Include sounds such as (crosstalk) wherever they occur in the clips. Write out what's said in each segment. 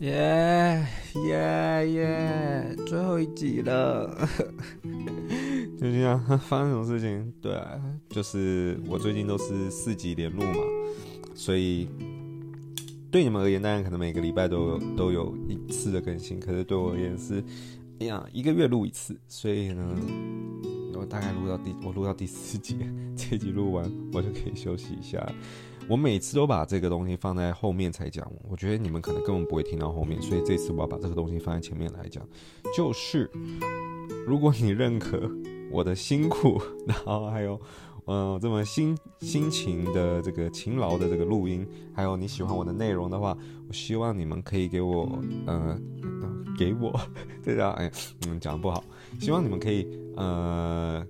耶耶耶！最后一集了，就这样，发生什么事情？对啊，就是我最近都是四集连录嘛，所以对你们而言，当然可能每个礼拜都有都有一次的更新，可是对我而言是，哎呀，一个月录一次，所以呢，(laughs) 我大概录到第我录到第四集，这集录完我就可以休息一下。我每次都把这个东西放在后面才讲，我觉得你们可能根本不会听到后面，所以这次我要把这个东西放在前面来讲。就是如果你认可我的辛苦，然后还有嗯、这么辛辛勤的这个勤劳的这个录音，还有你喜欢我的内容的话，我希望你们可以给我呃给我对啊，(laughs) 哎嗯讲不好，希望你们可以呃。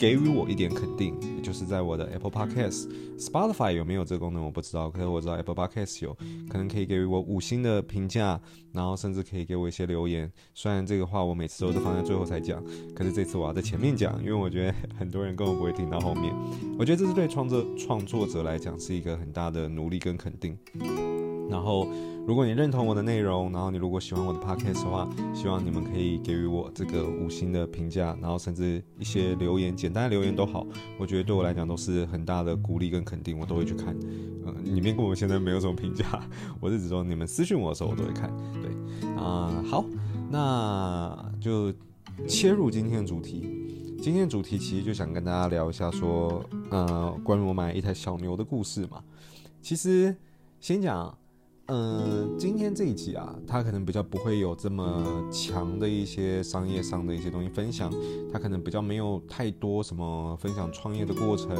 给予我一点肯定，也就是在我的 Apple Podcast、Spotify 有没有这个功能我不知道，可是我知道 Apple Podcast 有，可能可以给予我五星的评价，然后甚至可以给我一些留言。虽然这个话我每次都是放在最后才讲，可是这次我要在前面讲，因为我觉得很多人根本不会听到后面。我觉得这是对创作创作者来讲是一个很大的努力跟肯定。然后，如果你认同我的内容，然后你如果喜欢我的 podcast 的话，希望你们可以给予我这个五星的评价，然后甚至一些留言，简单的留言都好，我觉得对我来讲都是很大的鼓励跟肯定，我都会去看。嗯，里面跟我现在没有什么评价，我是只说你们私信我的时候我都会看。对，啊、好，那就切入今天的主题。今天的主题其实就想跟大家聊一下，说，呃，关于我买一台小牛的故事嘛。其实先讲。嗯，今天这一集啊，它可能比较不会有这么强的一些商业上的一些东西分享，它可能比较没有太多什么分享创业的过程，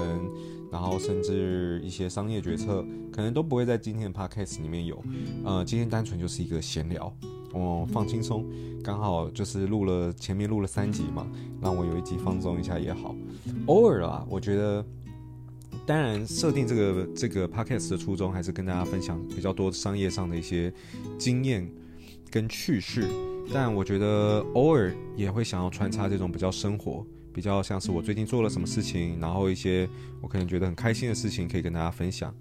然后甚至一些商业决策，可能都不会在今天的 podcast 里面有。呃，今天单纯就是一个闲聊，我放轻松，刚好就是录了前面录了三集嘛，让我有一集放松一下也好。偶尔啊，我觉得。当然，设定这个这个 podcast 的初衷还是跟大家分享比较多商业上的一些经验跟趣事。但我觉得偶尔也会想要穿插这种比较生活、比较像是我最近做了什么事情，然后一些我可能觉得很开心的事情可以跟大家分享。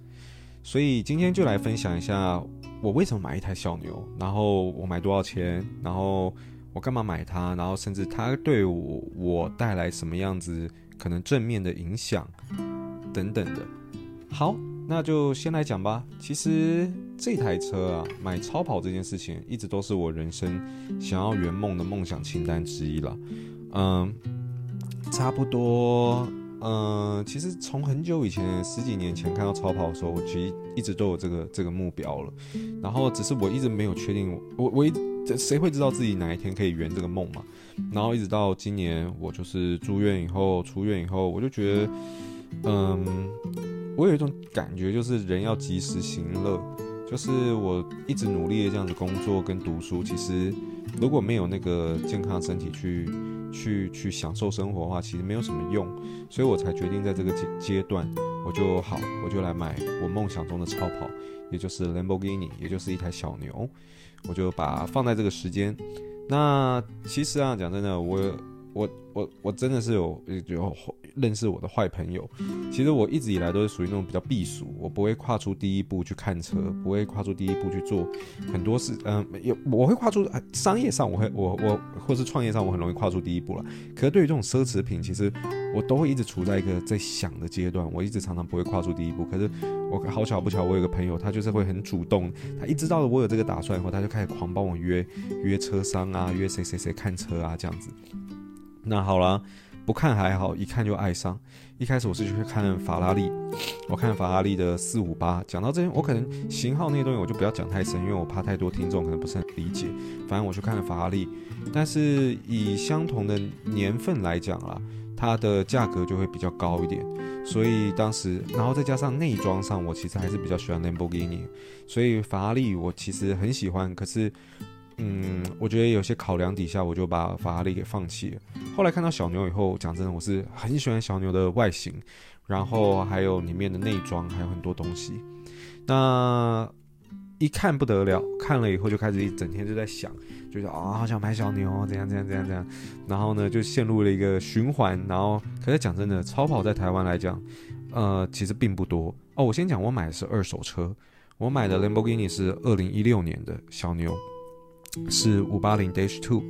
所以今天就来分享一下我为什么买一台小牛，然后我买多少钱，然后我干嘛买它，然后甚至它对我我带来什么样子可能正面的影响。等等的，好，那就先来讲吧。其实这台车啊，买超跑这件事情，一直都是我人生想要圆梦的梦想清单之一了。嗯，差不多，嗯，其实从很久以前，十几年前看到超跑的时候，我其实一直都有这个这个目标了。然后只是我一直没有确定，我我一谁会知道自己哪一天可以圆这个梦嘛？然后一直到今年，我就是住院以后，出院以后，我就觉得。嗯，我有一种感觉，就是人要及时行乐。就是我一直努力的这样子工作跟读书，其实如果没有那个健康身体去去去享受生活的话，其实没有什么用。所以我才决定在这个阶阶段，我就好，我就来买我梦想中的超跑，也就是 Lamborghini，也就是一台小牛。我就把放在这个时间。那其实啊，讲真的，我我我我真的是有有。认识我的坏朋友，其实我一直以来都是属于那种比较避俗，我不会跨出第一步去看车，不会跨出第一步去做很多事。嗯，有我会跨出商业上，我会我我或是创业上，我很容易跨出第一步了。可是对于这种奢侈品，其实我都会一直处在一个在想的阶段，我一直常常不会跨出第一步。可是我好巧不巧，我有个朋友，他就是会很主动，他一知道了我有这个打算以后，他就开始狂帮我约约车商啊，约谁谁谁看车啊这样子。那好了。不看还好，一看就爱上。一开始我是去看法拉利，我看法拉利的四五八。讲到这边，我可能型号那些东西我就不要讲太深，因为我怕太多听众可能不是很理解。反正我去看了法拉利，但是以相同的年份来讲啦，它的价格就会比较高一点。所以当时，然后再加上内装上，我其实还是比较喜欢 Lamborghini。所以法拉利我其实很喜欢，可是。嗯，我觉得有些考量底下，我就把法拉利给放弃了。后来看到小牛以后，讲真的，我是很喜欢小牛的外形，然后还有里面的内装，还有很多东西。那一看不得了，看了以后就开始一整天就在想，就是啊，好想买小牛，怎样怎样怎样怎样。然后呢，就陷入了一个循环。然后，可是讲真的，超跑在台湾来讲，呃，其实并不多哦。我先讲，我买的是二手车。我买的兰博基尼是二零一六年的小牛，是五八零 Dash Two，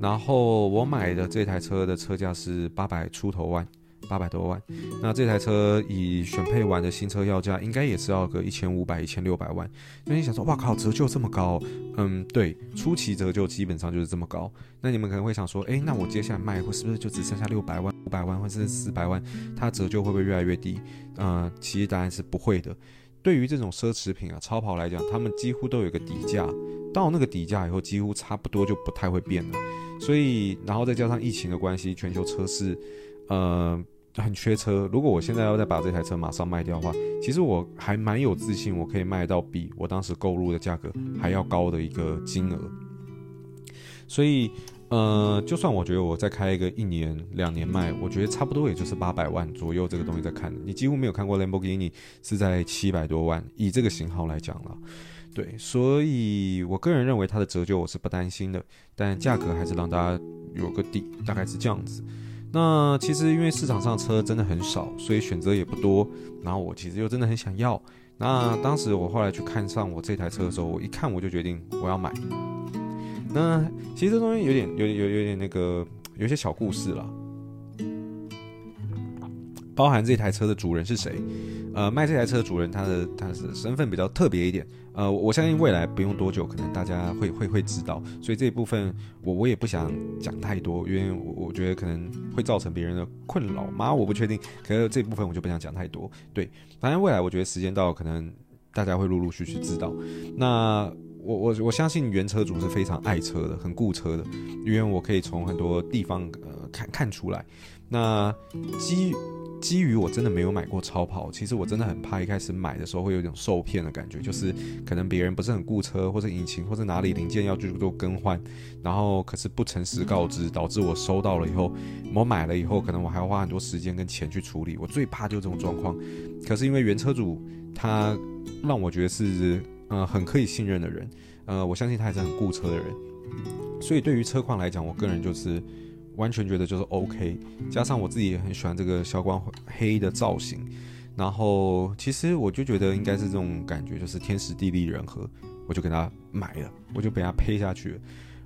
然后我买的这台车的车价是八百出头万。八百多万，那这台车以选配完的新车要价，应该也是要个一千五百、一千六百万。那你想说，哇靠，折旧这么高？嗯，对，初期折旧基本上就是这么高。那你们可能会想说，诶，那我接下来卖，会是不是就只剩下六百万、五百万，或者是四百万？它折旧会不会越来越低？嗯，其实答案是不会的。对于这种奢侈品啊，超跑来讲，他们几乎都有个底价，到那个底价以后，几乎差不多就不太会变了。所以，然后再加上疫情的关系，全球车市，呃。很缺车，如果我现在要再把这台车马上卖掉的话，其实我还蛮有自信，我可以卖到比我当时购入的价格还要高的一个金额。所以，呃，就算我觉得我再开一个一年、两年卖，我觉得差不多也就是八百万左右这个东西在看。你几乎没有看过兰博基尼是在七百多万，以这个型号来讲了。对，所以我个人认为它的折旧我是不担心的，但价格还是让大家有个底，大概是这样子。那其实因为市场上车真的很少，所以选择也不多。然后我其实又真的很想要。那当时我后来去看上我这台车的时候，我一看我就决定我要买。那其实这东西有点、有、有有点那个，有些小故事了。包含这台车的主人是谁？呃，卖这台车主人他的他的身份比较特别一点。呃，我相信未来不用多久，可能大家会会会知道。所以这一部分我我也不想讲太多，因为我我觉得可能会造成别人的困扰吗？我不确定。可是这部分我就不想讲太多。对，反正未来我觉得时间到，可能大家会陆陆续续知道。那我我我相信原车主是非常爱车的，很顾车的，因为我可以从很多地方呃看看出来。那基基于我真的没有买过超跑，其实我真的很怕一开始买的时候会有一种受骗的感觉，就是可能别人不是很顾车，或者引擎或者哪里零件要去做更换，然后可是不诚实告知，导致我收到了以后，我买了以后，可能我还要花很多时间跟钱去处理。我最怕就这种状况。可是因为原车主他让我觉得是呃很可以信任的人，呃我相信他也是很顾车的人，所以对于车况来讲，我个人就是。完全觉得就是 OK，加上我自己也很喜欢这个消光黑的造型，然后其实我就觉得应该是这种感觉，就是天时地利人和，我就给他买了，我就被他配下去了。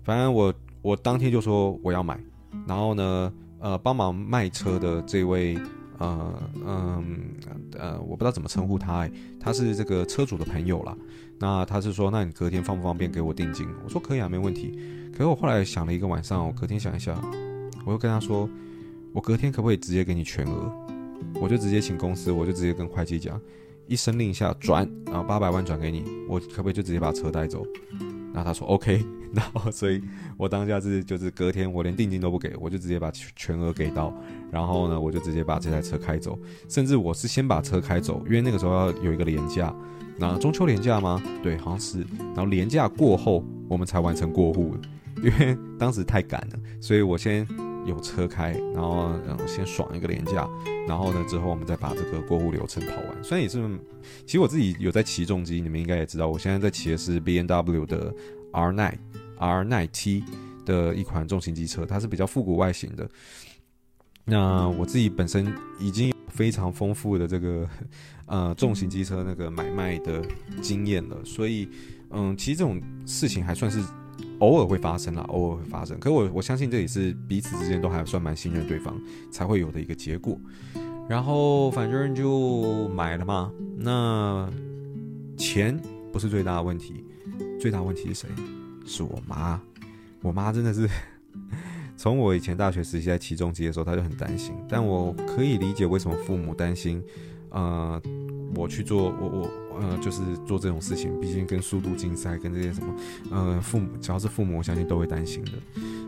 反正我我当天就说我要买，然后呢，呃，帮忙卖车的这位，呃嗯呃，我不知道怎么称呼他，哎，他是这个车主的朋友啦。那他是说，那你隔天方不方便给我定金？我说可以啊，没问题。可是我后来想了一个晚上，我隔天想一下。我就跟他说，我隔天可不可以直接给你全额？我就直接请公司，我就直接跟会计讲，一声令下转，然后八百万转给你，我可不可以就直接把车带走？那他说 OK，(laughs) 然后所以我当下是就是隔天我连定金都不给，我就直接把全额给到，然后呢，我就直接把这台车开走，甚至我是先把车开走，因为那个时候要有一个连假，那中秋连假吗？对，好像是，然后连假过后我们才完成过户，因为当时太赶了，所以我先。有车开，然后嗯，先爽一个廉价，然后呢，之后我们再把这个过户流程跑完。虽然也是，其实我自己有在骑重机，你们应该也知道，我现在在骑的是 BMW 的 R9 R9T 的一款重型机车，它是比较复古外形的。那我自己本身已经非常丰富的这个 (laughs) 呃重型机车那个买卖的经验了，所以嗯，其实这种事情还算是。偶尔会发生啦，偶尔会发生。可我我相信这也是彼此之间都还算蛮信任对方才会有的一个结果。然后反正就买了嘛。那钱不是最大的问题，最大问题是谁？是我妈。我妈真的是 (laughs) 从我以前大学时期在骑重机的时候，她就很担心。但我可以理解为什么父母担心。呃，我去做我我。呃，就是做这种事情，毕竟跟速度竞赛，跟这些什么，呃，父母只要是父母，我相信都会担心的。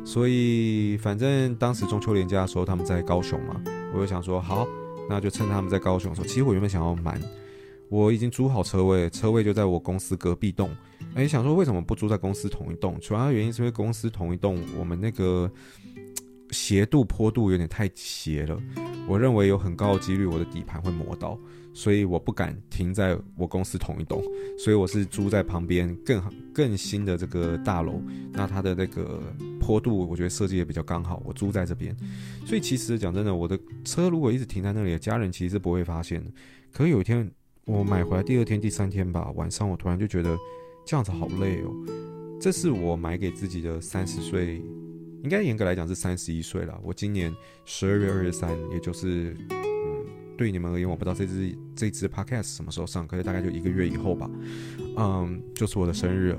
所以，反正当时中秋连假的时候，他们在高雄嘛，我就想说，好，那就趁他们在高雄的时候，其实我原本想要瞒，我已经租好车位，车位就在我公司隔壁栋。哎，想说为什么不租在公司同一栋？主要原因是因为公司同一栋，我们那个斜度坡度有点太斜了，我认为有很高的几率我的底盘会磨到。所以我不敢停在我公司同一栋，所以我是租在旁边更好、更新的这个大楼。那它的那个坡度，我觉得设计也比较刚好，我租在这边。所以其实讲真的，我的车如果一直停在那里，家人其实是不会发现的。可是有一天，我买回来第二天、第三天吧，晚上我突然就觉得这样子好累哦。这是我买给自己的三十岁，应该严格来讲是三十一岁了。我今年十二月二十三，也就是，对你们而言，我不知道这支这支 podcast 什么时候上，可是大概就一个月以后吧。嗯，就是我的生日。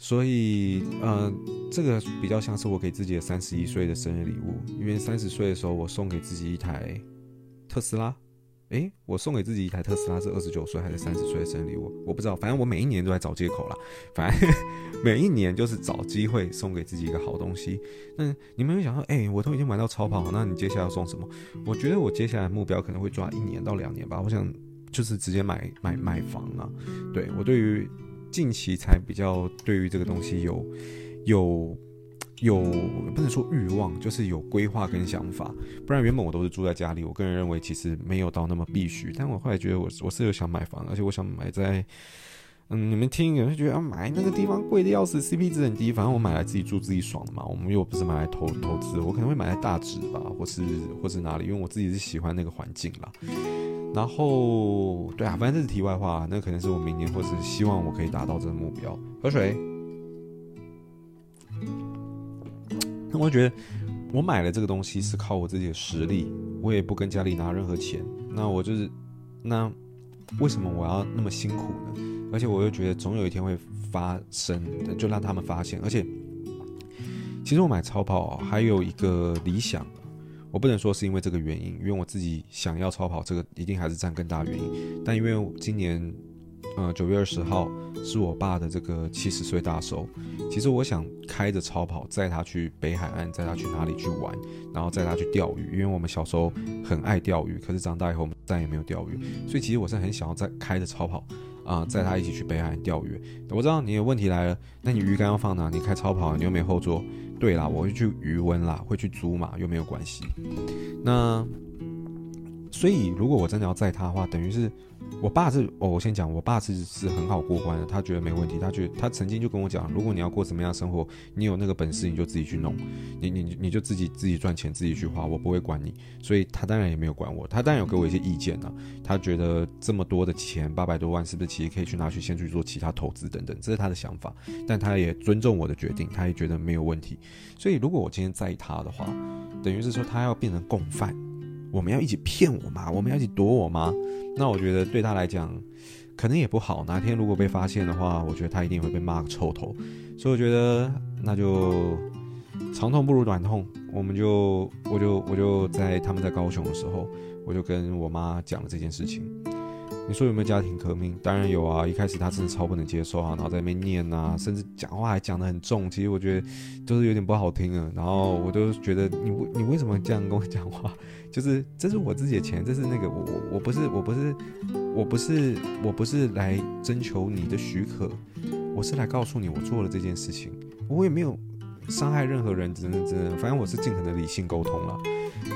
所以，嗯，这个比较像是我给自己的三十一岁的生日礼物，因为三十岁的时候我送给自己一台特斯拉，诶，我送给自己一台特斯拉是二十九岁还是三十岁的生日礼物？我不知道，反正我每一年都在找借口啦，(laughs) 反正每一年就是找机会送给自己一个好东西。那你们会想说，诶，我都已经买到超跑，那你接下来要送什么？我觉得我接下来目标可能会抓一年到两年吧，我想就是直接买买买房啊。对，我对于。近期才比较对于这个东西有有有不能说欲望，就是有规划跟想法。不然原本我都是住在家里，我个人认为其实没有到那么必须。但我后来觉得我我是有想买房，而且我想买在嗯，你们听有人觉得啊买那个地方贵的要死，CP 值很低。反正我买来自己住自己爽的嘛。我们又不是买来投投资，我可能会买在大直吧，或是或是哪里，因为我自己是喜欢那个环境啦。然后，对啊，反正这是题外话，那可能是我明年或是希望我可以达到这个目标。喝水。那我觉得我买了这个东西是靠我自己的实力，我也不跟家里拿任何钱。那我就是，那为什么我要那么辛苦呢？而且我又觉得总有一天会发生，就让他们发现。而且，其实我买超跑还有一个理想。我不能说是因为这个原因，因为我自己想要超跑，这个一定还是占更大原因。但因为今年，呃，九月二十号是我爸的这个七十岁大寿，其实我想开着超跑载他去北海岸，载他去哪里去玩，然后载他去钓鱼。因为我们小时候很爱钓鱼，可是长大以后我们再也没有钓鱼，所以其实我是很想要再开着超跑啊，载他一起去北海岸钓鱼。我知道你的问题来了，那你鱼竿要放哪？你开超跑，你又没后座。对啦，我会去鱼塭啦，会去租嘛，又没有关系。那所以，如果我真的要载他的话，等于是。我爸是哦，我先讲，我爸是是很好过关的，他觉得没问题，他觉得他曾经就跟我讲，如果你要过什么样的生活，你有那个本事，你就自己去弄，你你你就自己自己赚钱，自己去花，我不会管你，所以他当然也没有管我，他当然有给我一些意见啊，他觉得这么多的钱，八百多万，是不是其实可以去拿去先去做其他投资等等，这是他的想法，但他也尊重我的决定，他也觉得没有问题，所以如果我今天载他的话，等于是说他要变成共犯。我们要一起骗我妈？我们要一起躲我妈？那我觉得对他来讲，可能也不好。哪天如果被发现的话，我觉得他一定会被骂个臭头。所以我觉得那就长痛不如短痛，我们就我就我就在他们在高雄的时候，我就跟我妈讲了这件事情。你说有没有家庭革命？当然有啊！一开始他真的超不能接受啊，然后在那边念啊，甚至讲话还讲得很重。其实我觉得就是有点不好听啊。然后我都觉得你你为什么这样跟我讲话？就是这是我自己的钱，这是那个我我我不是我不是我不是我不是来征求你的许可，我是来告诉你我做了这件事情，我也没有伤害任何人，真的真的，反正我是尽可能理性沟通了。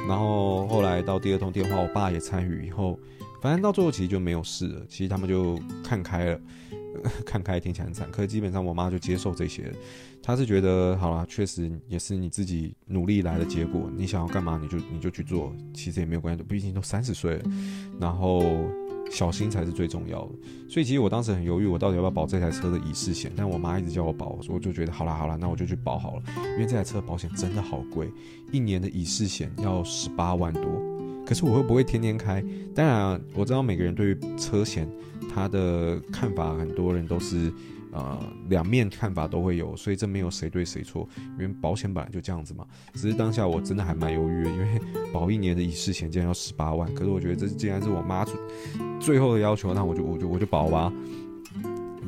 然后后来到第二通电话，我爸也参与以后。反正到最后其实就没有事了，其实他们就看开了，(laughs) 看开听起来很惨，可是基本上我妈就接受这些，她是觉得好了，确实也是你自己努力来的结果，你想要干嘛你就你就去做，其实也没有关系，毕竟都三十岁了，然后小心才是最重要的。所以其实我当时很犹豫，我到底要不要保这台车的乙式险，但我妈一直叫我保，所以我就觉得好了好了，那我就去保好了，因为这台车保险真的好贵，一年的乙式险要十八万多。可是我会不会天天开？当然啊，我知道每个人对于车险他的看法，很多人都是呃两面看法都会有，所以这没有谁对谁错，因为保险本来就这样子嘛。只是当下我真的还蛮犹豫的，因为保一年的乙式险竟然要十八万，可是我觉得这既然是我妈最后的要求，那我就我就我就保吧。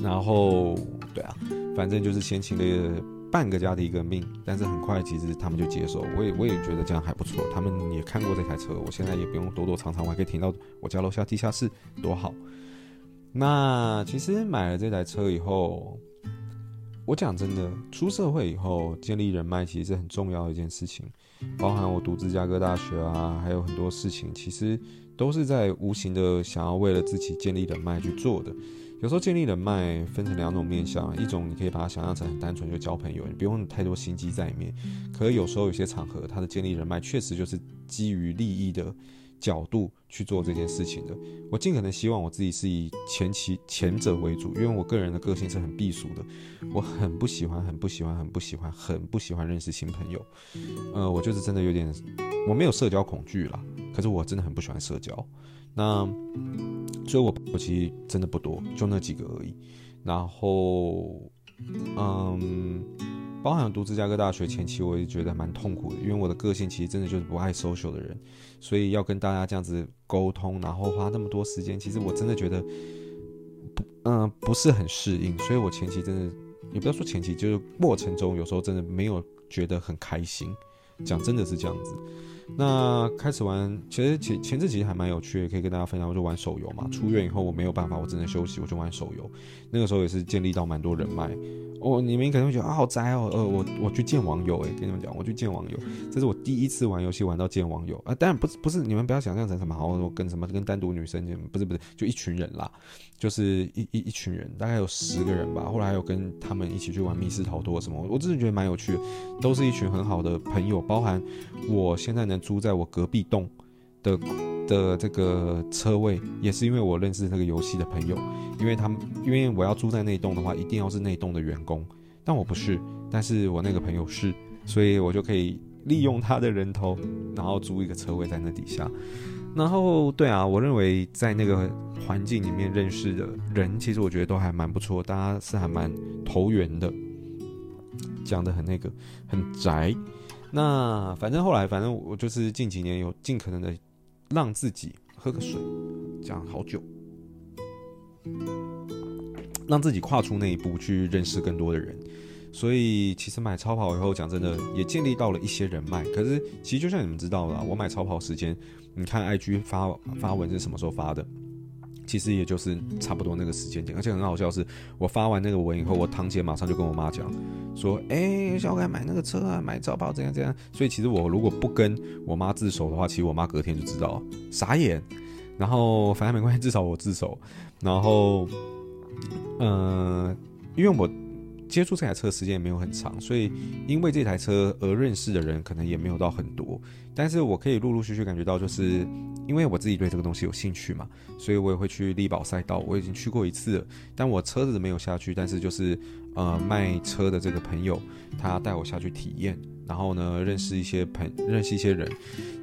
然后对啊，反正就是先请了。半个家的一个命，但是很快其实他们就接受，我也我也觉得这样还不错。他们也看过这台车，我现在也不用躲躲藏藏，我还可以停到我家楼下地下室，多好。那其实买了这台车以后，我讲真的，出社会以后建立人脉其实是很重要的一件事情，包含我读芝加哥大学啊，还有很多事情，其实都是在无形的想要为了自己建立人脉去做的。有时候建立人脉分成两种面向，一种你可以把它想象成很单纯，就交朋友，你不用太多心机在里面。可是有时候有些场合，它的建立人脉确实就是基于利益的角度去做这件事情的。我尽可能希望我自己是以前期前者为主，因为我个人的个性是很避俗的，我很不喜欢，很不喜欢，很不喜欢，很不喜欢认识新朋友。呃，我就是真的有点，我没有社交恐惧啦，可是我真的很不喜欢社交。那所以我我其实真的不多，就那几个而已。然后，嗯。包含读芝加哥大学前期，我也觉得蛮痛苦的，因为我的个性其实真的就是不爱 social 的人，所以要跟大家这样子沟通，然后花那么多时间，其实我真的觉得不，嗯、不是很适应。所以我前期真的，也不要说前期，就是过程中有时候真的没有觉得很开心，讲真的是这样子。那开始玩，其实前前阵其实还蛮有趣的，可以跟大家分享。我就玩手游嘛，出院以后我没有办法，我只能休息，我就玩手游。那个时候也是建立到蛮多人脉。我，你们可能会觉得啊，好宅哦，呃，我我去见网友，诶，跟你们讲，我去见网友，这是我第一次玩游戏玩到见网友啊。当然不是不是，你们不要想象成什么，好像跟什么跟单独女生，不是不是，就一群人啦，就是一一一群人，大概有十个人吧。后来还有跟他们一起去玩密室逃脱什么，我真的觉得蛮有趣的，都是一群很好的朋友，包含我现在能租在我隔壁栋的的这个车位，也是因为我认识那个游戏的朋友，因为他们因为我要住在那栋的话，一定要是那栋的员工，但我不是，但是我那个朋友是，所以我就可以利用他的人头，然后租一个车位在那底下。然后对啊，我认为在那个环境里面认识的人，其实我觉得都还蛮不错，大家是还蛮投缘的，讲得很那个很宅。那反正后来，反正我就是近几年有尽可能的让自己喝个水，讲好久，让自己跨出那一步去认识更多的人。所以其实买超跑以后，讲真的也建立到了一些人脉。可是其实就像你们知道的，我买超跑时间，你看 IG 发发文是什么时候发的？其实也就是差不多那个时间点，而且很好笑是，我发完那个文以后，我堂姐马上就跟我妈讲，说，哎、欸，小凯买那个车啊，买超跑怎样怎样。所以其实我如果不跟我妈自首的话，其实我妈隔天就知道，傻眼。然后反正没关系，至少我自首。然后，嗯、因为我。接触这台车的时间也没有很长，所以因为这台车而认识的人可能也没有到很多。但是我可以陆陆续续感觉到，就是因为我自己对这个东西有兴趣嘛，所以我也会去力宝赛道，我已经去过一次了。但我车子没有下去，但是就是呃卖车的这个朋友，他带我下去体验，然后呢认识一些朋认识一些人。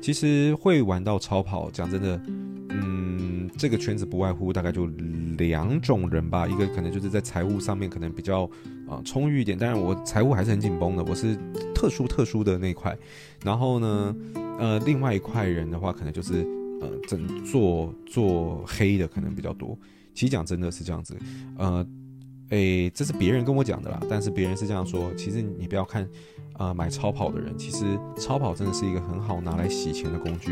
其实会玩到超跑，讲真的，嗯，这个圈子不外乎大概就两种人吧，一个可能就是在财务上面可能比较。啊，充裕一点，但是我财务还是很紧绷的，我是特殊特殊的那块。然后呢，呃，另外一块人的话，可能就是呃，整做做黑的可能比较多。其实讲真的是这样子，呃，诶，这是别人跟我讲的啦，但是别人是这样说，其实你不要看，呃，买超跑的人，其实超跑真的是一个很好拿来洗钱的工具。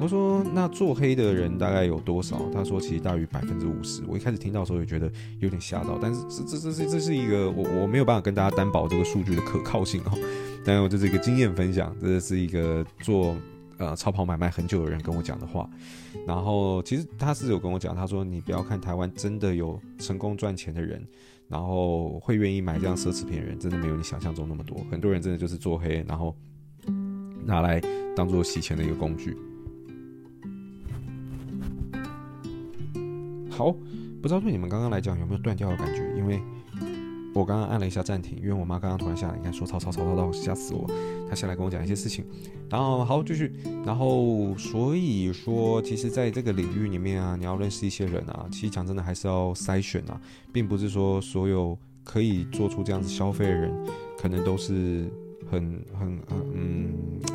我说那做黑的人大概有多少？他说其实大于百分之五十。我一开始听到的时候也觉得有点吓到，但是这这这是这是一个我我没有办法跟大家担保这个数据的可靠性哦。(laughs) 但是我这是一个经验分享，这是一个做呃超跑买卖很久的人跟我讲的话。然后其实他是有跟我讲，他说你不要看台湾真的有成功赚钱的人，然后会愿意买这样奢侈品的人，真的没有你想象中那么多。很多人真的就是做黑，然后拿来当做洗钱的一个工具。好，不知道对你们刚刚来讲有没有断掉的感觉？因为我刚刚按了一下暂停，因为我妈刚刚突然下来，你看说吵吵吵吵到，吓死我！她下来跟我讲一些事情，然后好继续，然后所以说，其实在这个领域里面啊，你要认识一些人啊，其实讲真的还是要筛选啊，并不是说所有可以做出这样子消费的人，可能都是很很嗯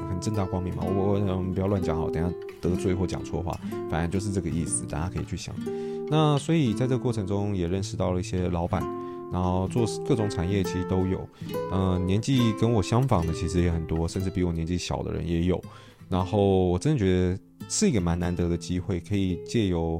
很正大光明嘛。我我嗯不要乱讲好，等下得罪或讲错话，反正就是这个意思，大家可以去想。那所以在这个过程中也认识到了一些老板，然后做各种产业其实都有，嗯、年纪跟我相仿的其实也很多，甚至比我年纪小的人也有。然后我真的觉得是一个蛮难得的机会，可以借由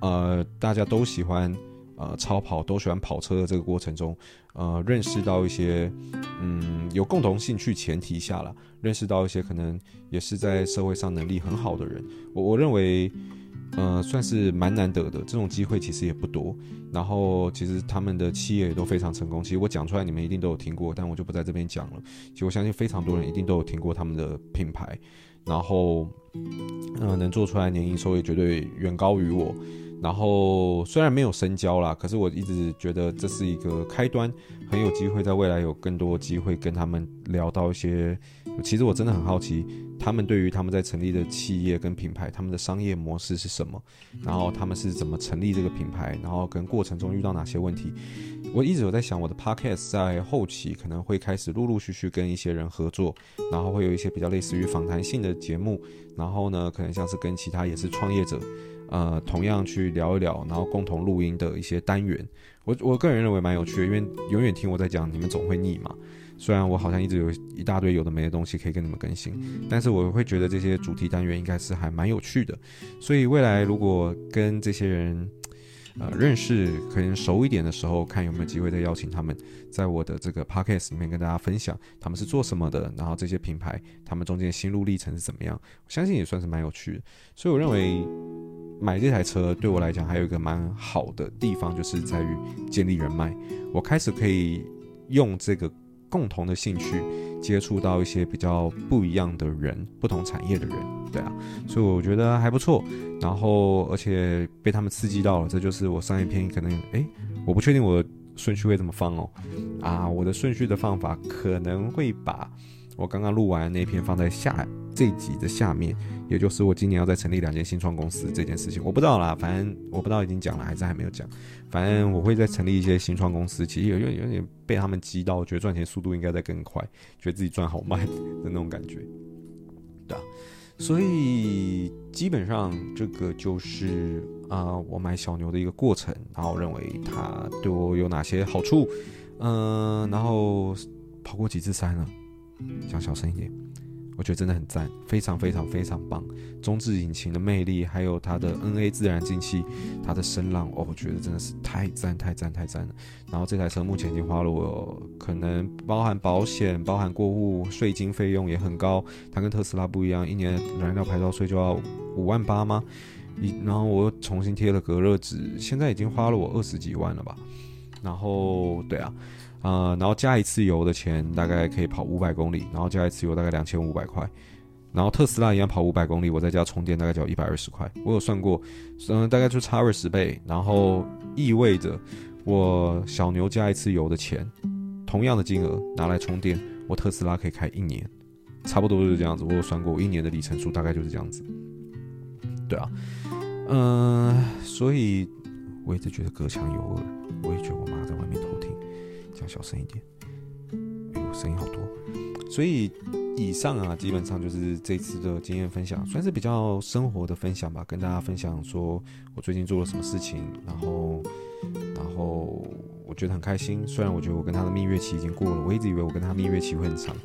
呃大家都喜欢呃超跑，都喜欢跑车的这个过程中，呃认识到一些嗯有共同兴趣前提下了，认识到一些可能也是在社会上能力很好的人。我我认为。呃，算是蛮难得的，这种机会其实也不多。然后其实他们的企业也都非常成功。其实我讲出来，你们一定都有听过，但我就不在这边讲了。其实我相信非常多人一定都有听过他们的品牌。然后，嗯、能做出来年营收也绝对远高于我。然后虽然没有深交啦，可是我一直觉得这是一个开端，很有机会在未来有更多机会跟他们聊到一些。其实我真的很好奇，他们对于他们在成立的企业跟品牌，他们的商业模式是什么？然后他们是怎么成立这个品牌？然后跟过程中遇到哪些问题？我一直有在想，我的 podcast 在后期可能会开始陆陆续续跟一些人合作，然后会有一些比较类似于访谈性的节目，然后呢，可能像是跟其他也是创业者。呃，同样去聊一聊，然后共同录音的一些单元，我我个人认为蛮有趣的，因为永远听我在讲，你们总会腻嘛。虽然我好像一直有一大堆有的没的东西可以跟你们更新，但是我会觉得这些主题单元应该是还蛮有趣的。所以未来如果跟这些人呃认识，可能熟一点的时候，看有没有机会再邀请他们，在我的这个 podcast 里面跟大家分享他们是做什么的，然后这些品牌他们中间心路历程是怎么样，我相信也算是蛮有趣的。所以我认为。买这台车对我来讲还有一个蛮好的地方，就是在于建立人脉。我开始可以用这个共同的兴趣接触到一些比较不一样的人，不同产业的人，对啊，所以我觉得还不错。然后而且被他们刺激到了，这就是我上一篇可能诶，我不确定我的顺序会怎么放哦。啊，我的顺序的方法可能会把我刚刚录完那篇放在下。这集的下面，也就是我今年要再成立两间新创公司这件事情，我不知道啦，反正我不知道已经讲了还是还没有讲，反正我会再成立一些新创公司。其实有有有点被他们激到，我觉得赚钱速度应该再更快，觉得自己赚好慢的那种感觉，(laughs) 对啊，所以基本上这个就是啊、我买小牛的一个过程，然后认为它对我有哪些好处，嗯、然后跑过几次山了，讲小声一点。我觉得真的很赞，非常非常非常棒。中置引擎的魅力，还有它的 NA 自然进气，它的声浪，哦，我觉得真的是太赞太赞太赞了。然后这台车目前已经花了我可能包含保险、包含过户、税金费用也很高。它跟特斯拉不一样，一年燃料牌照税就要五万八吗？然后我又重新贴了隔热纸，现在已经花了我二十几万了吧。然后对啊。呃，然后加一次油的钱大概可以跑五百公里，然后加一次油大概两千五百块，然后特斯拉一样跑五百公里，我在家充电大概就要一百二十块，我有算过，嗯、大概就差二十倍，然后意味着我小牛加一次油的钱，同样的金额拿来充电，我特斯拉可以开一年，差不多就是这样子，我有算过，我一年的里程数大概就是这样子，对啊，嗯、所以我一直觉得隔墙有耳，我也觉得我妈在外面偷。讲小声一点，哎呦，声音好多。所以以上啊，基本上就是这次的经验分享，算是比较生活的分享吧，跟大家分享说我最近做了什么事情，然后，然后我觉得很开心。虽然我觉得我跟他的蜜月期已经过了，我一直以为我跟他蜜月期会很长，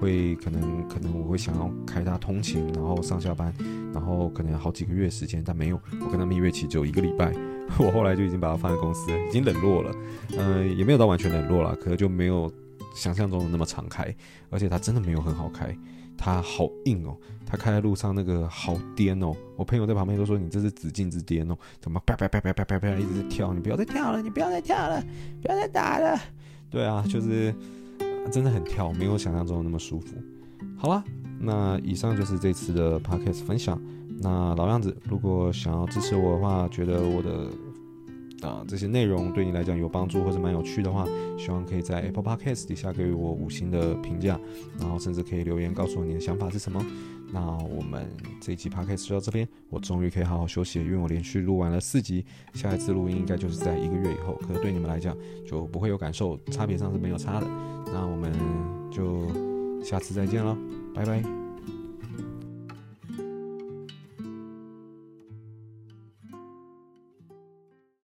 会可能可能我会想要开他通勤，然后上下班，然后可能好几个月时间，但没有，我跟他蜜月期只有一个礼拜。(laughs) 我后来就已经把它放在公司，已经冷落了，嗯、也没有到完全冷落了，可能就没有想象中的那么常开，而且它真的没有很好开，它好硬哦，它开在路上那个好颠哦，我朋友在旁边都说你这是紫禁之巅哦，怎么啪啪啪啪啪啪啪一直在跳，你不要再跳了，你不要再跳了，不要再打了，对啊，就是真的很跳，没有想象中的那么舒服。好了，那以上就是这次的 podcast 分享。那老样子，如果想要支持我的话，觉得我的啊、这些内容对你来讲有帮助或者蛮有趣的话，希望可以在 Apple Podcast 底下给予我五星的评价，然后甚至可以留言告诉我你的想法是什么。那我们这一期 Podcast 就到这边，我终于可以好好休息，因为我连续录完了四集，下一次录音应该就是在一个月以后，可是对你们来讲就不会有感受，差别上是没有差的。那我们就下次再见了，拜拜。